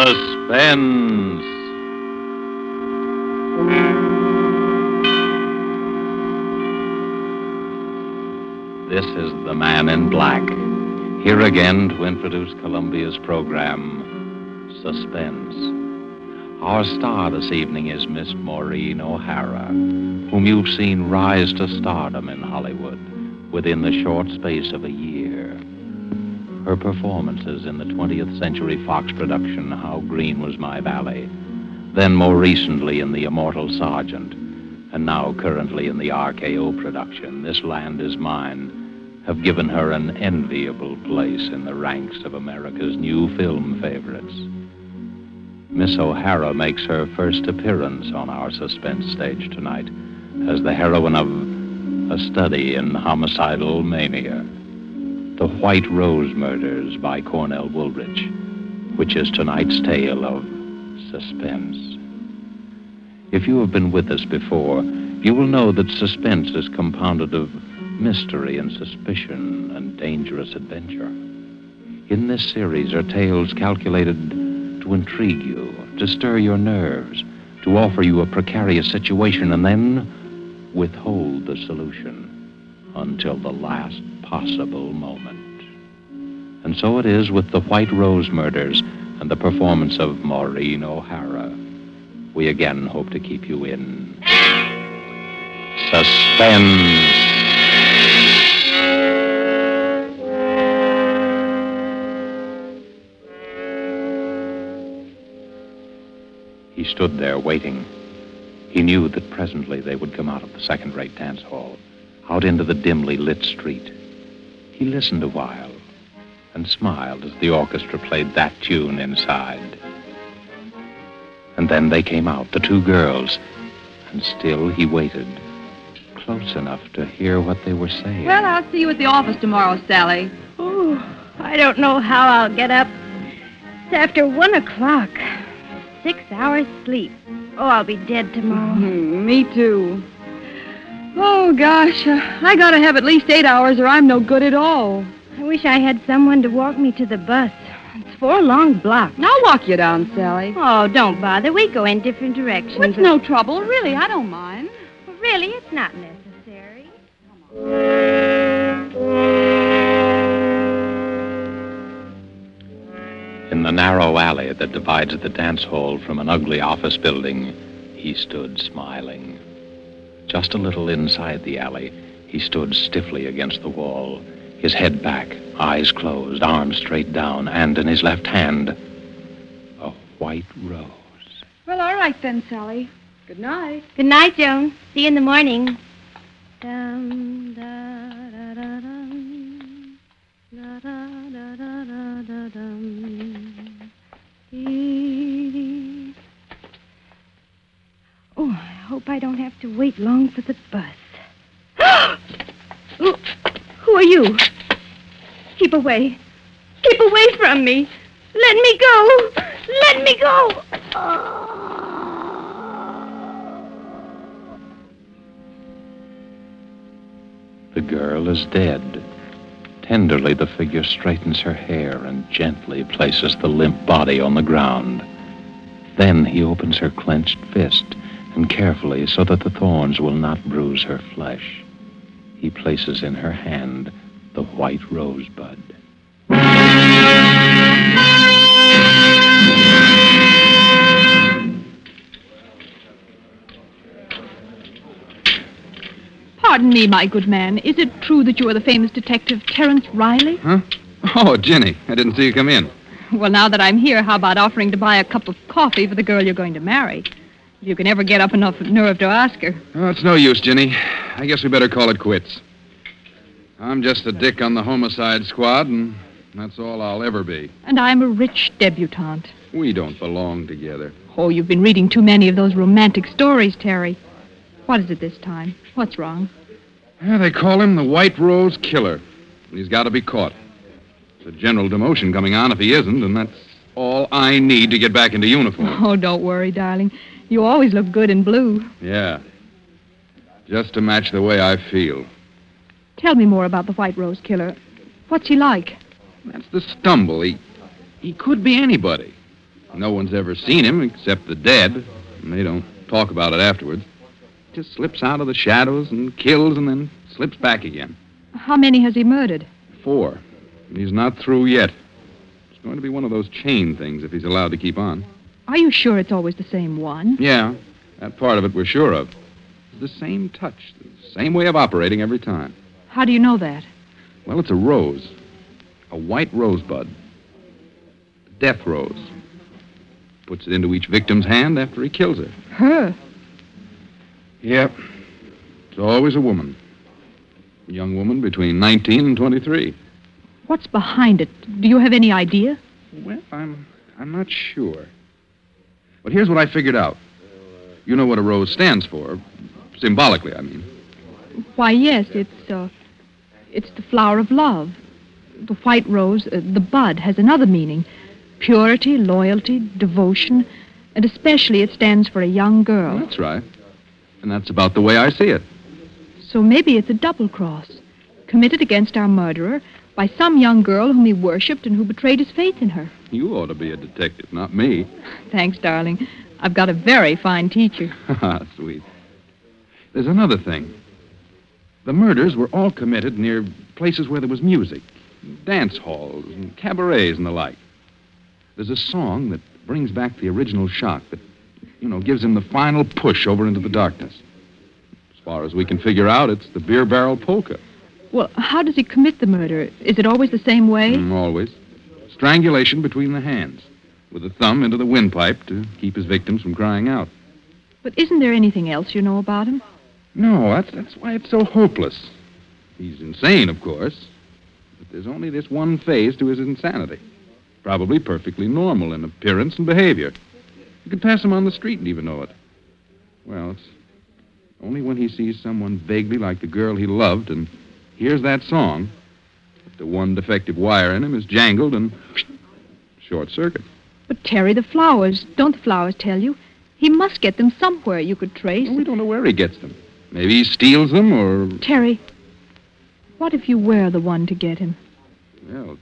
Suspense. This is The Man in Black. Here again to introduce Columbia's program, Suspense. Our star this evening is Miss Maureen O'Hara, whom you've seen rise to stardom in Hollywood within the short space of a year. Her performances in the 20th Century Fox production, How Green Was My Valley, then more recently in The Immortal Sergeant, and now currently in the RKO production, This Land Is Mine, have given her an enviable place in the ranks of America's new film favorites. Miss O'Hara makes her first appearance on our suspense stage tonight as the heroine of A Study in Homicidal Mania, The White Rose Murders by Cornell Woolrich, which is tonight's tale of suspense. If you have been with us before, you will know that suspense is compounded of mystery and suspicion and dangerous adventure. In this series are tales calculated to intrigue you, to stir your nerves, to offer you a precarious situation, and then withhold the solution until the last possible moment. And so it is with the White Rose murders and the performance of Maureen O'Hara. We again hope to keep you in suspense. He stood there waiting. He knew that presently they would come out of the second rate dance hall, out into the dimly lit street. He listened a while and smiled as the orchestra played that tune inside. And then they came out, the two girls, and still he waited, close enough to hear what they were saying. Well, I'll see you at the office tomorrow, Sally. Oh, I don't know how I'll get up. It's after one o'clock. Six hours sleep. Oh, I'll be dead tomorrow. Hmm, me too. Oh, gosh. Uh, I gotta have at least eight hours or I'm no good at all. I wish I had someone to walk me to the bus. It's four long blocks. I'll walk you down, Sally. Oh, don't bother. We go in different directions. Well, it's no trouble. Really, I don't mind. Really, it's not necessary. In the narrow alley that divides the dance hall from an ugly office building, he stood smiling. Just a little inside the alley, he stood stiffly against the wall, his head back, eyes closed, arms straight down, and in his left hand, a white rose. Well, all right then, Sally. Good night. Good night, Joan. See you in the morning. Dum, da, da, da, dum. Da, da, da, da, da, da, dum. Hope I don't have to wait long for the bus. who, who are you? Keep away. Keep away from me. Let me go. Let me go. The girl is dead. Tenderly, the figure straightens her hair and gently places the limp body on the ground. Then he opens her clenched fist and carefully, so that the thorns will not bruise her flesh, he places in her hand the white rosebud. Pardon me, my good man. Is it true that you are the famous detective Terence Riley? Huh? Oh, Jenny, I didn't see you come in. Well, now that I'm here, how about offering to buy a cup of coffee for the girl you're going to marry? If you can ever get up enough nerve to ask her. Oh, it's no use, Jenny. I guess we better call it quits. I'm just a dick on the homicide squad, and that's all I'll ever be. And I'm a rich debutante. We don't belong together. Oh, you've been reading too many of those romantic stories, Terry. What is it this time? What's wrong? Yeah, they call him the White Rose Killer. He's got to be caught. There's a general demotion coming on if he isn't, and that's all I need to get back into uniform. Oh, don't worry, darling. You always look good in blue. Yeah. Just to match the way I feel. Tell me more about the White Rose Killer. What's he like? That's the stumble. He, he could be anybody. No one's ever seen him except the dead, and they don't talk about it afterwards. Just slips out of the shadows and kills and then slips back again. How many has he murdered? Four. And he's not through yet. It's going to be one of those chain things if he's allowed to keep on. Are you sure it's always the same one? Yeah, that part of it we're sure of. The same touch, the same way of operating every time. How do you know that? Well, it's a rose. A white rosebud. Death rose. Puts it into each victim's hand after he kills her. Her. Yep. It's always a woman. A young woman between 19 and 23. What's behind it? Do you have any idea? Well, I'm I'm not sure. But here's what I figured out. You know what a rose stands for, symbolically, I mean. Why, yes, it's uh, it's the flower of love. The white rose, uh, the bud, has another meaning: purity, loyalty, devotion, and especially it stands for a young girl. That's right. And that's about the way I see it. So maybe it's a double cross, committed against our murderer by some young girl whom he worshipped and who betrayed his faith in her. You ought to be a detective, not me. Thanks, darling. I've got a very fine teacher. Ah, Sweet. There's another thing. The murders were all committed near places where there was music, dance halls, and cabarets and the like. There's a song that brings back the original shock that, you know, gives him the final push over into the darkness. As far as we can figure out, it's the beer barrel polka. Well, how does he commit the murder? Is it always the same way? Mm, always. Strangulation between the hands, with the thumb into the windpipe to keep his victims from crying out. But isn't there anything else you know about him? No, that's, that's why it's so hopeless. He's insane, of course, but there's only this one phase to his insanity. Probably perfectly normal in appearance and behavior. You could pass him on the street and even know it. Well, it's only when he sees someone vaguely like the girl he loved and hears that song that the one defective wire in him is jangled and short circuit. But Terry, the flowers, don't the flowers tell you? He must get them somewhere you could trace. Well, we don't know where he gets them. Maybe he steals them or. Terry, what if you were the one to get him? Well, it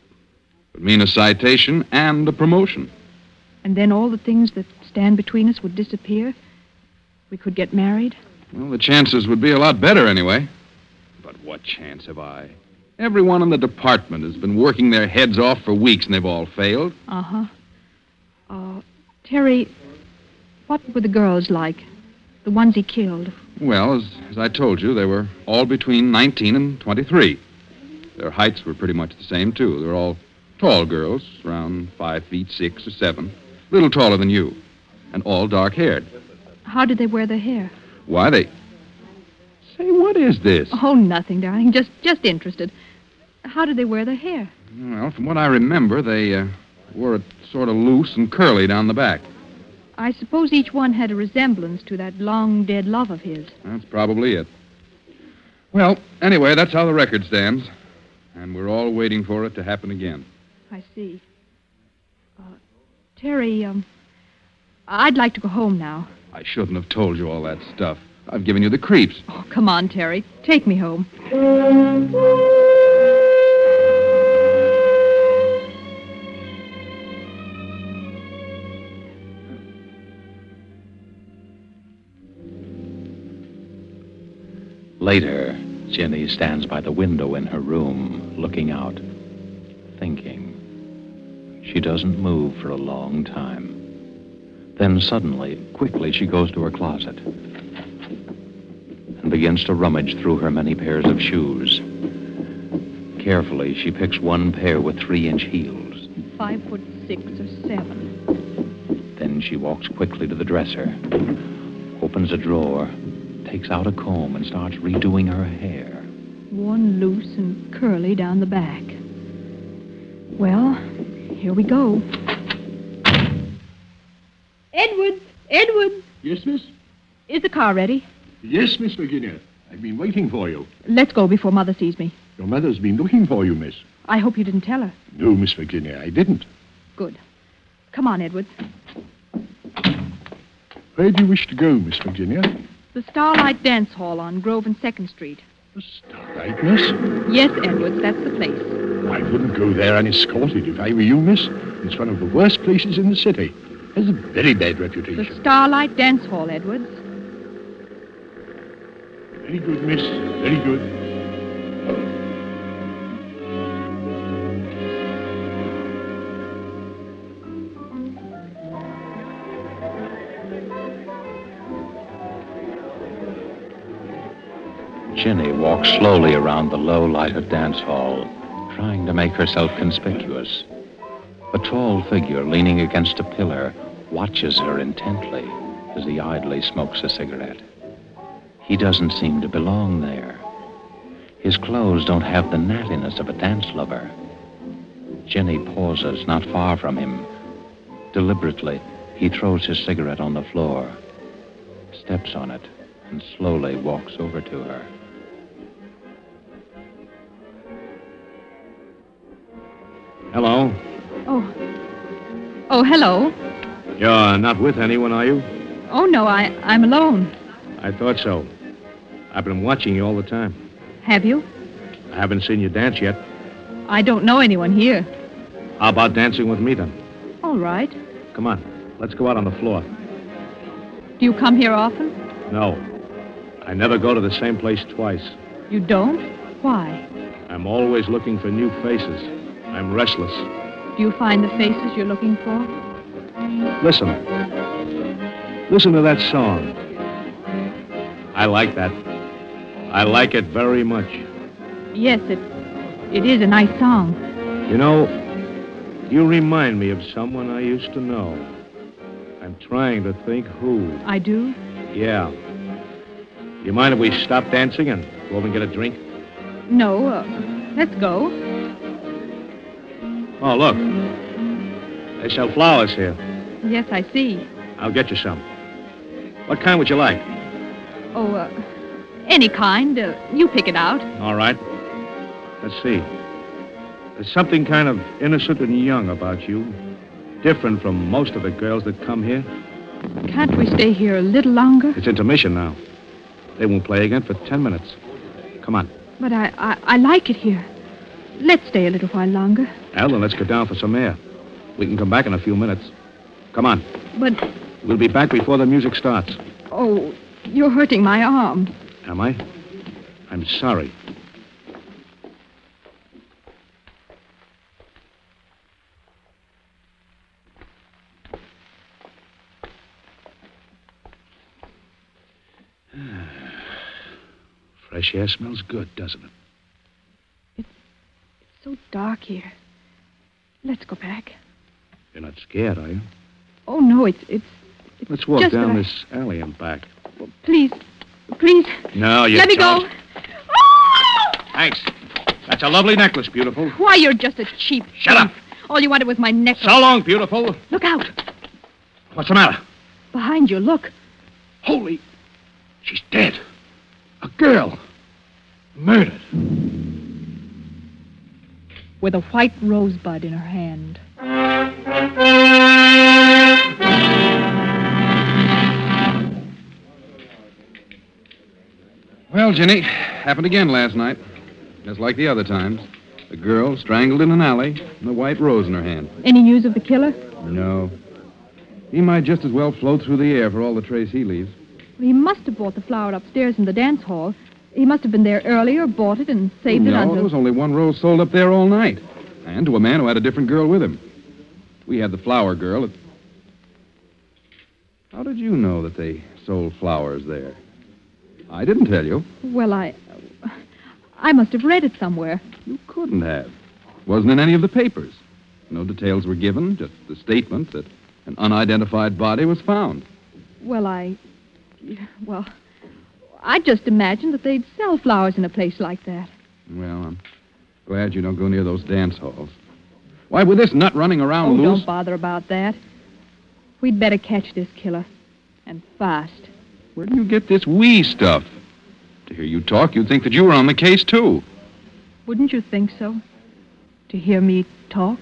would mean a citation and a promotion. And then all the things that stand between us would disappear? We could get married? Well, the chances would be a lot better anyway. What chance have I? Everyone in the department has been working their heads off for weeks and they've all failed. Uh huh. Uh, Terry, what were the girls like? The ones he killed? Well, as, as I told you, they were all between 19 and 23. Their heights were pretty much the same, too. They were all tall girls, around five feet six or seven, a little taller than you, and all dark haired. How did they wear their hair? Why, they. Say, what is this? Oh, nothing, darling. Just just interested. How did they wear their hair? Well, from what I remember, they uh, wore it sort of loose and curly down the back. I suppose each one had a resemblance to that long dead love of his. That's probably it. Well, anyway, that's how the record stands. And we're all waiting for it to happen again. I see. Uh, Terry, um, I'd like to go home now. I shouldn't have told you all that stuff. I've given you the creeps. Oh, come on, Terry. Take me home. Later, Jenny stands by the window in her room, looking out, thinking. She doesn't move for a long time. Then suddenly, quickly, she goes to her closet and begins to rummage through her many pairs of shoes. Carefully, she picks one pair with three inch heels. Five foot six or seven. Then she walks quickly to the dresser, opens a drawer, takes out a comb, and starts redoing her hair. One loose and curly down the back. Well, here we go. Edward! Edward! Yes, miss? Is the car ready? Yes, Miss Virginia. I've been waiting for you. Let's go before Mother sees me. Your mother's been looking for you, miss. I hope you didn't tell her. No, Miss Virginia, I didn't. Good. Come on, Edward. Where do you wish to go, Miss Virginia? The Starlight Dance Hall on Grove and Second Street. The Starlight, miss? Yes, Edwards, that's the place. I wouldn't go there unescorted if I were you, miss. It's one of the worst places in the city. It Has a very bad reputation. The. Starlight Dance Hall, Edwards. Very good, miss. Very good. Ginny walks slowly around the low lighted dance hall, trying to make herself conspicuous. A tall figure leaning against a pillar watches her intently as he idly smokes a cigarette. He doesn't seem to belong there. His clothes don't have the nattiness of a dance lover. Jenny pauses not far from him. Deliberately, he throws his cigarette on the floor, steps on it, and slowly walks over to her. Hello. Oh. Oh, hello. You're not with anyone, are you? Oh, no, I, I'm alone. I thought so. I've been watching you all the time. Have you? I haven't seen you dance yet. I don't know anyone here. How about dancing with me then? All right. Come on. Let's go out on the floor. Do you come here often? No. I never go to the same place twice. You don't? Why? I'm always looking for new faces. I'm restless. Do you find the faces you're looking for? Listen. Listen to that song. I like that. I like it very much. Yes, it, it is a nice song. You know, you remind me of someone I used to know. I'm trying to think who. I do? Yeah. You mind if we stop dancing and go over and get a drink? No, uh, let's go. Oh, look. They sell flowers here. Yes, I see. I'll get you some. What kind would you like? Oh, uh, any kind. Uh, you pick it out. All right. Let's see. There's something kind of innocent and young about you. Different from most of the girls that come here. Can't we stay here a little longer? It's intermission now. They won't play again for ten minutes. Come on. But I, I, I like it here. Let's stay a little while longer. Al, then let's go down for some air. We can come back in a few minutes. Come on. But, We'll be back before the music starts. oh, you're hurting my arm. Am I? I'm sorry. Fresh air smells good, doesn't it? It's so dark here. Let's go back. You're not scared, are you? Oh, no, it's, it's, Let's walk down I- this alley and back. please, please, No, you let me don't. go. Thanks. That's a lovely necklace, beautiful. Why, you're just a cheap. Shut up. All you wanted was my necklace. So long, beautiful. Look out. What's the matter? Behind you, look. Holy. She's dead. A girl. Murdered. With a white rosebud in her hand. Well, Jenny, happened again last night. Just like the other times. The girl strangled in an alley and a white rose in her hand. Any news of the killer? No. He might just as well float through the air for all the trace he leaves. He must have bought the flower upstairs in the dance hall. He must have been there earlier, bought it, and saved it until... no, there was only one rose sold up there all night. And to a man who had a different girl with him. We had the flower girl at... How did you know that they sold flowers there? I didn't tell you. Well, I. I must have read it somewhere. You couldn't have. Wasn't in any of the papers. No details were given, just the statement that an unidentified body was found. Well, I. Well, I just imagined that they'd sell flowers in a place like that. Well, I'm glad you don't go near those dance halls. Why, with this nut running around oh, loose. don't bother about that. We'd better catch this killer. And fast. Where do you get this we stuff? To hear you talk, you'd think that you were on the case, too. Wouldn't you think so? To hear me talk?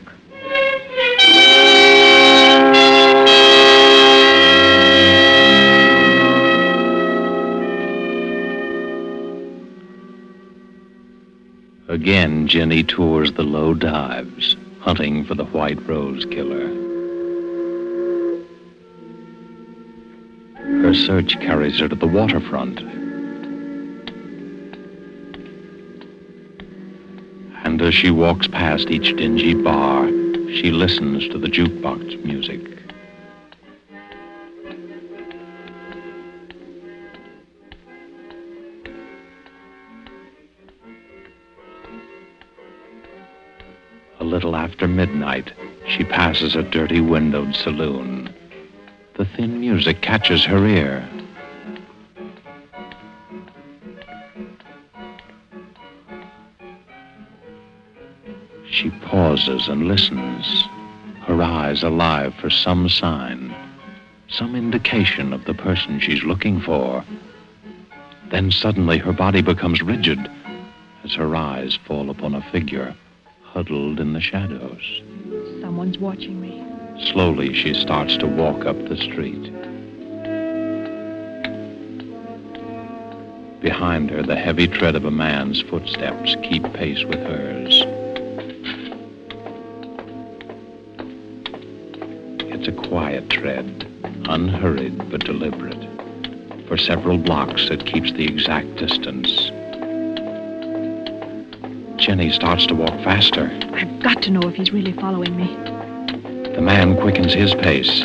Again, Jenny tours the low dives, hunting for the White Rose Killer. Search carries her to the waterfront. And as she walks past each dingy bar, she listens to the jukebox music. A little after midnight, she passes a dirty windowed saloon. The thin music catches her ear. She pauses and listens, her eyes alive for some sign, some indication of the person she's looking for. Then suddenly her body becomes rigid as her eyes fall upon a figure huddled in the shadows. Someone's watching me. Slowly, she starts to walk up the street. Behind her, the heavy tread of a man's footsteps keep pace with hers. It's a quiet tread, unhurried but deliberate. For several blocks, it keeps the exact distance. Jenny starts to walk faster. I've got to know if he's really following me. The man quickens his pace.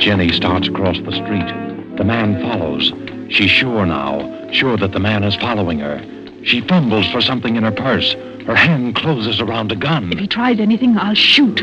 Jenny starts across the street. The man follows. She's sure now, sure that the man is following her. She fumbles for something in her purse. Her hand closes around a gun. If he tries anything, I'll shoot.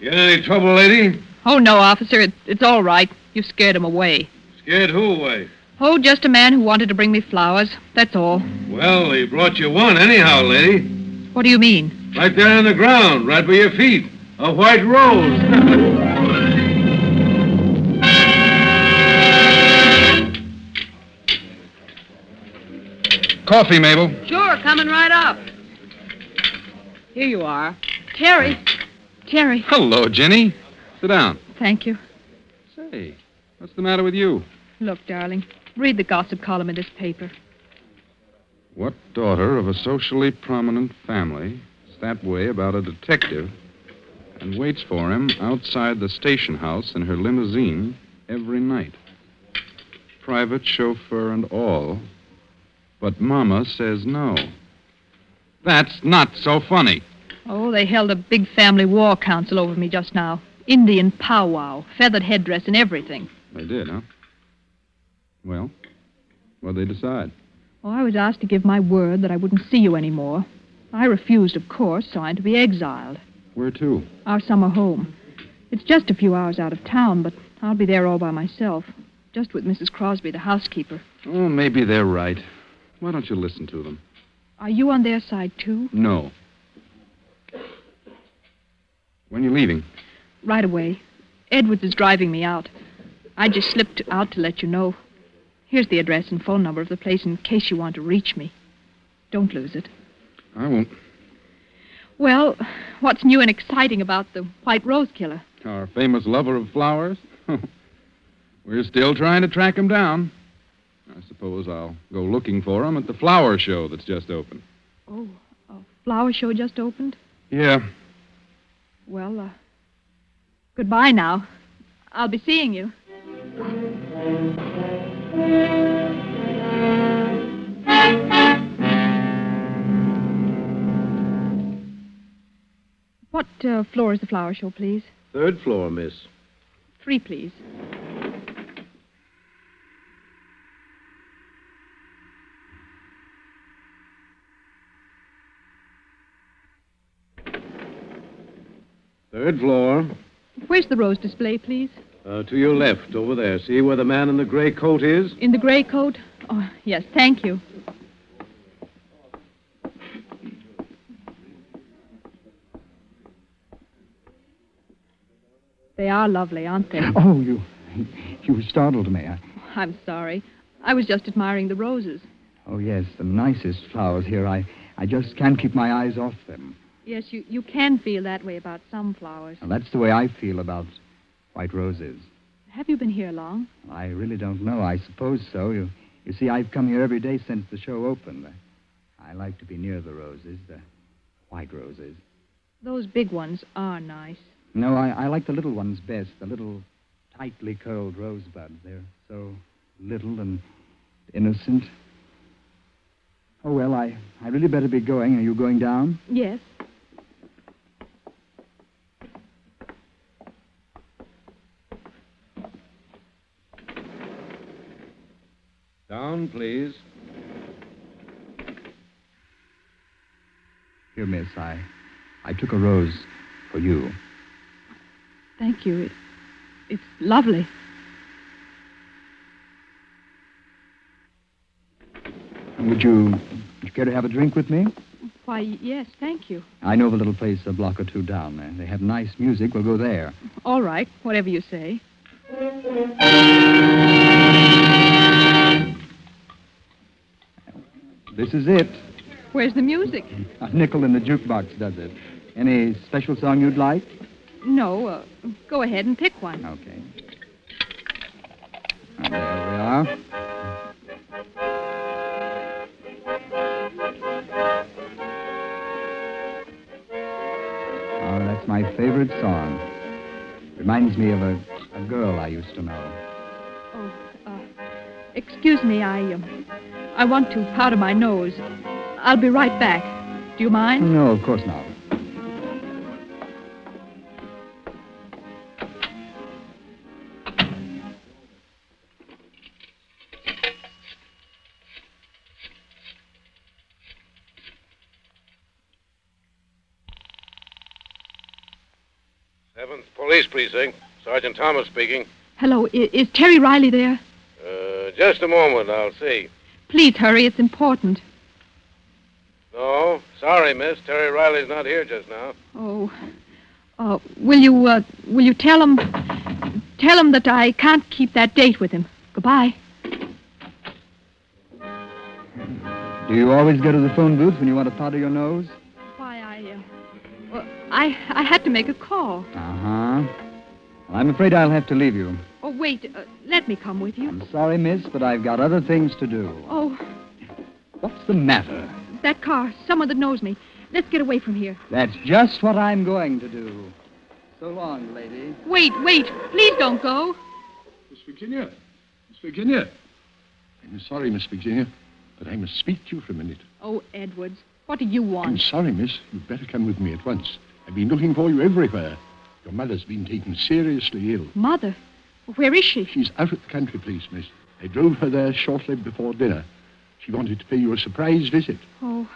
You in any trouble, lady? Oh, no, officer. It, it's all right. You scared him away. Scared who away? Oh, just a man who wanted to bring me flowers. That's all. Well, he brought you one anyhow, lady. What do you mean? Right there on the ground, right by your feet. A white rose. Coffee, Mabel. Sure, coming right up. Here you are. Terry. Terry. Hello, Jenny. Sit down. Thank you. Say, what's the matter with you? Look, darling, read the gossip column in this paper. What daughter of a socially prominent family is that way about a detective and waits for him outside the station house in her limousine every night? Private chauffeur and all. But Mama says no. That's not so funny. Oh, they held a big family war council over me just now. Indian powwow, feathered headdress, and everything. They did, huh? Well, what'd they decide? Oh, I was asked to give my word that I wouldn't see you anymore. I refused, of course, so I'm to be exiled. Where to? Our summer home. It's just a few hours out of town, but I'll be there all by myself. Just with Mrs. Crosby, the housekeeper. Oh, maybe they're right. Why don't you listen to them? Are you on their side, too? No. When are you leaving? Right away. Edwards is driving me out. I just slipped out to let you know. Here's the address and phone number of the place in case you want to reach me. Don't lose it. I won't. Well, what's new and exciting about the White Rose Killer? Our famous lover of flowers? We're still trying to track him down. I suppose I'll go looking for him at the flower show that's just opened. Oh, a flower show just opened? Yeah. Well, uh, goodbye now. I'll be seeing you. What uh, floor is the flower show, please? Third floor, miss. Three, please. Third floor. Where's the rose display, please? Uh, to your left, over there. See where the man in the gray coat is? In the gray coat? Oh, yes, thank you. Are lovely, aren't they? Oh, you. You startled me. I, I'm sorry. I was just admiring the roses. oh, yes, the nicest flowers here. I, I just can't keep my eyes off them. Yes, you, you can feel that way about some flowers. And that's the way I feel about white roses. Have you been here long? I really don't know. I suppose so. You, you see, I've come here every day since the show opened. I, I like to be near the roses, the white roses. Those big ones are nice. No, I, I like the little ones best. The little tightly curled rosebuds. They're so little and innocent. Oh, well, I, I really better be going. Are you going down? Yes. Down, please. Here, miss, I, I took a rose for you. Thank you. It, it's lovely. Would you, would you care to have a drink with me? Why, yes, thank you. I know of a little place a block or two down there. They have nice music. We'll go there. All right, whatever you say. This is it. Where's the music? A nickel in the jukebox does it. Any special song you'd like? No, uh, go ahead and pick one. Okay. There we are. Oh, that's my favorite song. Reminds me of a, a girl I used to know. Oh, uh, excuse me, I, um, I want to powder my nose. I'll be right back. Do you mind? No, of course not. Sergeant Thomas speaking. Hello, i- is Terry Riley there? Uh, just a moment, I'll see. Please hurry, it's important. No, sorry, miss. Terry Riley's not here just now. Oh, uh, will you, uh, will you tell him, tell him that I can't keep that date with him. Goodbye. Do you always go to the phone booth when you want to powder your nose? Why, I, uh, well, I, I had to make a call. Uh huh. Well, I'm afraid I'll have to leave you. Oh, wait, uh, let me come with you. I'm sorry, miss, but I've got other things to do. Oh, What's the matter? that car, someone that knows me. Let's get away from here. That's just what I'm going to do. So long, lady. Wait, wait, please don't go. Miss Virginia. Miss Virginia. I'm sorry, Miss Virginia, but I must speak to you for a minute. Oh, Edwards, what do you want? I'm sorry, miss. You'd better come with me at once. I've been looking for you everywhere. Your mother's been taken seriously ill. Mother, where is she? She's out at the country place, miss. I drove her there shortly before dinner. She wanted to pay you a surprise visit. Oh,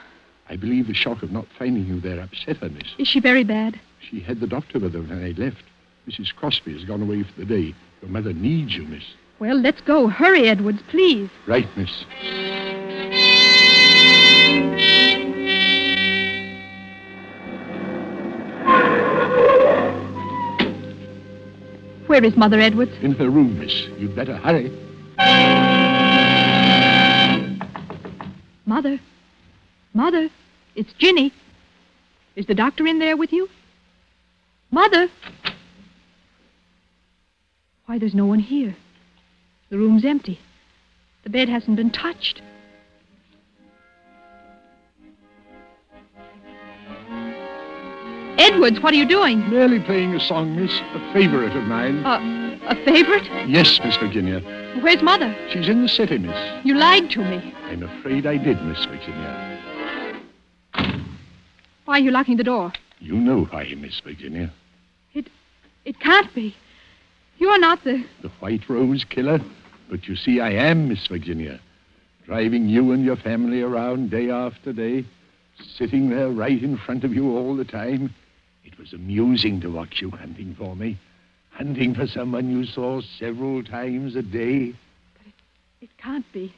I believe the shock of not finding you there upset her, miss. is she very bad? She had the doctor with her when I left. Mrs. Crosby has gone away for the day. Your mother needs you, miss. Well, let's go. Hurry, Edwards, please. Right, miss. Where is Mother Edwards? In her room, miss. You'd better hurry. Mother. Mother, it's Ginny. Is the doctor in there with you? Mother. Why, there's no one here. The room's empty. The bed hasn't been touched. Edwards, what are you doing? Merely playing a song, miss. A favorite of mine. Uh, a favorite? Yes, Miss Virginia. Where's Mother? She's in the city, miss. You lied to me. I'm afraid I did, Miss Virginia. Why are you locking the door? You know why, Miss Virginia. It can't be. You're not the. The White Rose killer. But you see, I am Miss Virginia. Driving you and your family around day after day. Sitting there right in front of you all the time. It was amusing to watch you hunting for me. Hunting for someone you saw several times a day. But it can't be.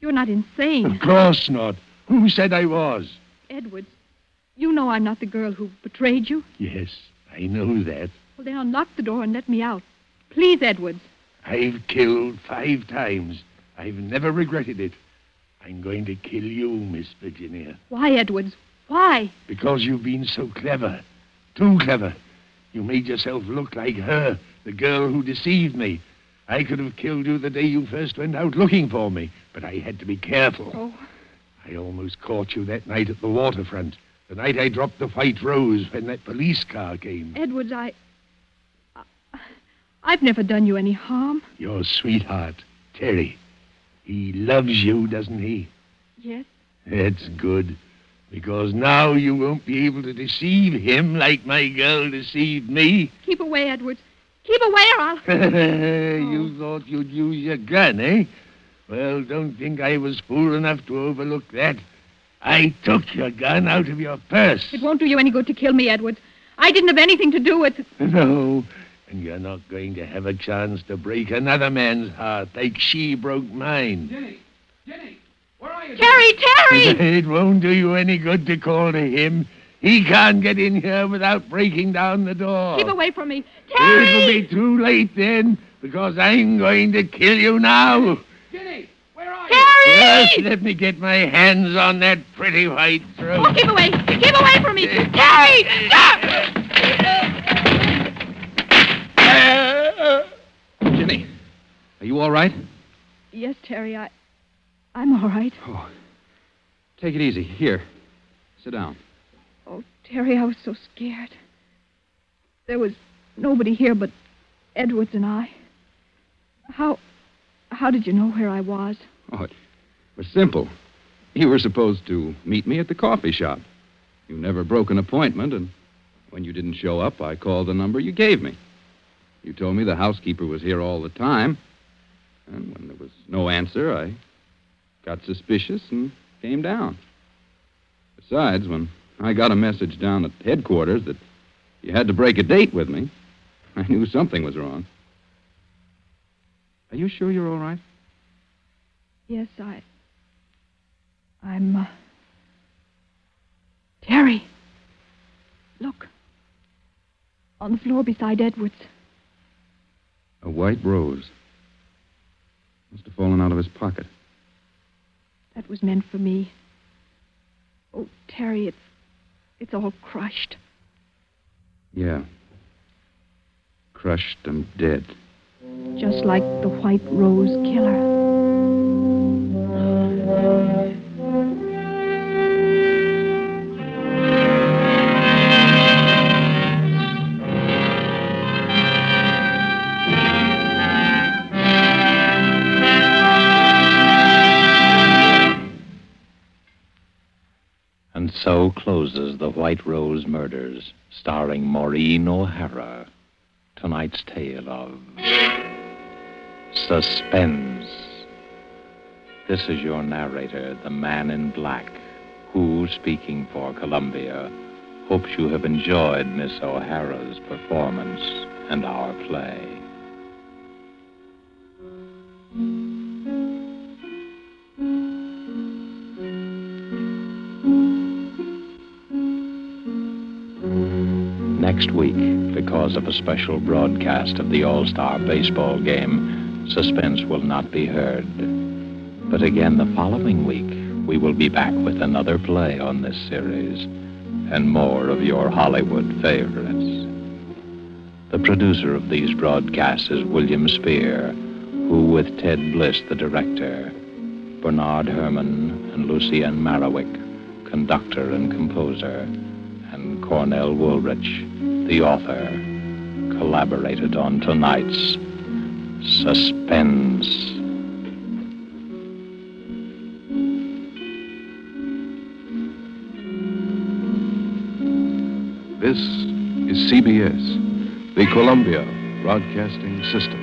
You're not insane. Of course not. Who said I was? Edwards, you know I'm not the girl who betrayed you. Yes, I know that. Well, then unlock the door and let me out. Please, Edwards. I've killed five times. I've never regretted it. I'm going to kill you, Miss Virginia, Why, Edwards? Why? because you've been so clever. Too clever. You made yourself look like her, the girl who deceived me. I could have killed you the day you first went out looking for me, but I had to be careful. Oh. I almost caught you that night at the waterfront. the night I dropped the white rose when that police car came. Edwards, I. I- I've never done you any harm. Your sweetheart, Terry. He loves you, doesn't he? Yes. That's good. Because now you won't be able to deceive him like my girl deceived me. Keep away, Edwards. Keep away, or I'll. you thought you'd use your gun, eh? Well, don't think I was fool enough to overlook that. I took your gun out of your purse. It won't do you any good to kill me, Edwards. I didn't have anything to do with. No, and you're not going to have a chance to break another man's heart like she broke mine. Jenny! Jenny! Where are you? Terry, Terry! it won't do you any good to call to him. He can't get in here without breaking down the door. Keep away from me. Terry! It'll be too late then, because I'm going to kill you now. Jenny! Where are you? Yes, Terry! let me get my hands on that pretty white throat. Oh, keep away! Keep away from me! Terry! Stop! Jenny! Are you all right? Yes, Terry, I. I'm all right. Oh. Take it easy. Here. Sit down. Oh, Terry, I was so scared. There was nobody here but Edwards and I. How. How did you know where I was? Oh, it was simple. You were supposed to meet me at the coffee shop. You never broke an appointment, and when you didn't show up, I called the number you gave me. You told me the housekeeper was here all the time, and when there was no answer, I got suspicious and came down. Besides, when I got a message down at headquarters that you had to break a date with me, I knew something was wrong. Are you sure you're all right? Yes, I. I'm. Uh... Terry! Look. On the floor beside Edwards. A white rose. Must have fallen out of his pocket. That was meant for me. Oh, Terry, it's. It's all crushed. Yeah. Crushed and dead. Just like the white rose killer. The White Rose Murders, starring Maureen O'Hara. Tonight's tale of suspense. This is your narrator, the man in black, who, speaking for Columbia, hopes you have enjoyed Miss O'Hara's performance and our play. Next week, because of a special broadcast of the All Star baseball game, suspense will not be heard. But again, the following week, we will be back with another play on this series and more of your Hollywood favorites. The producer of these broadcasts is William Spier, who, with Ted Bliss, the director, Bernard Herrmann, and Lucien Moraweck, conductor and composer, and Cornell Woolrich, the author, collaborated on tonight's Suspense. This is CBS, the Columbia Broadcasting System.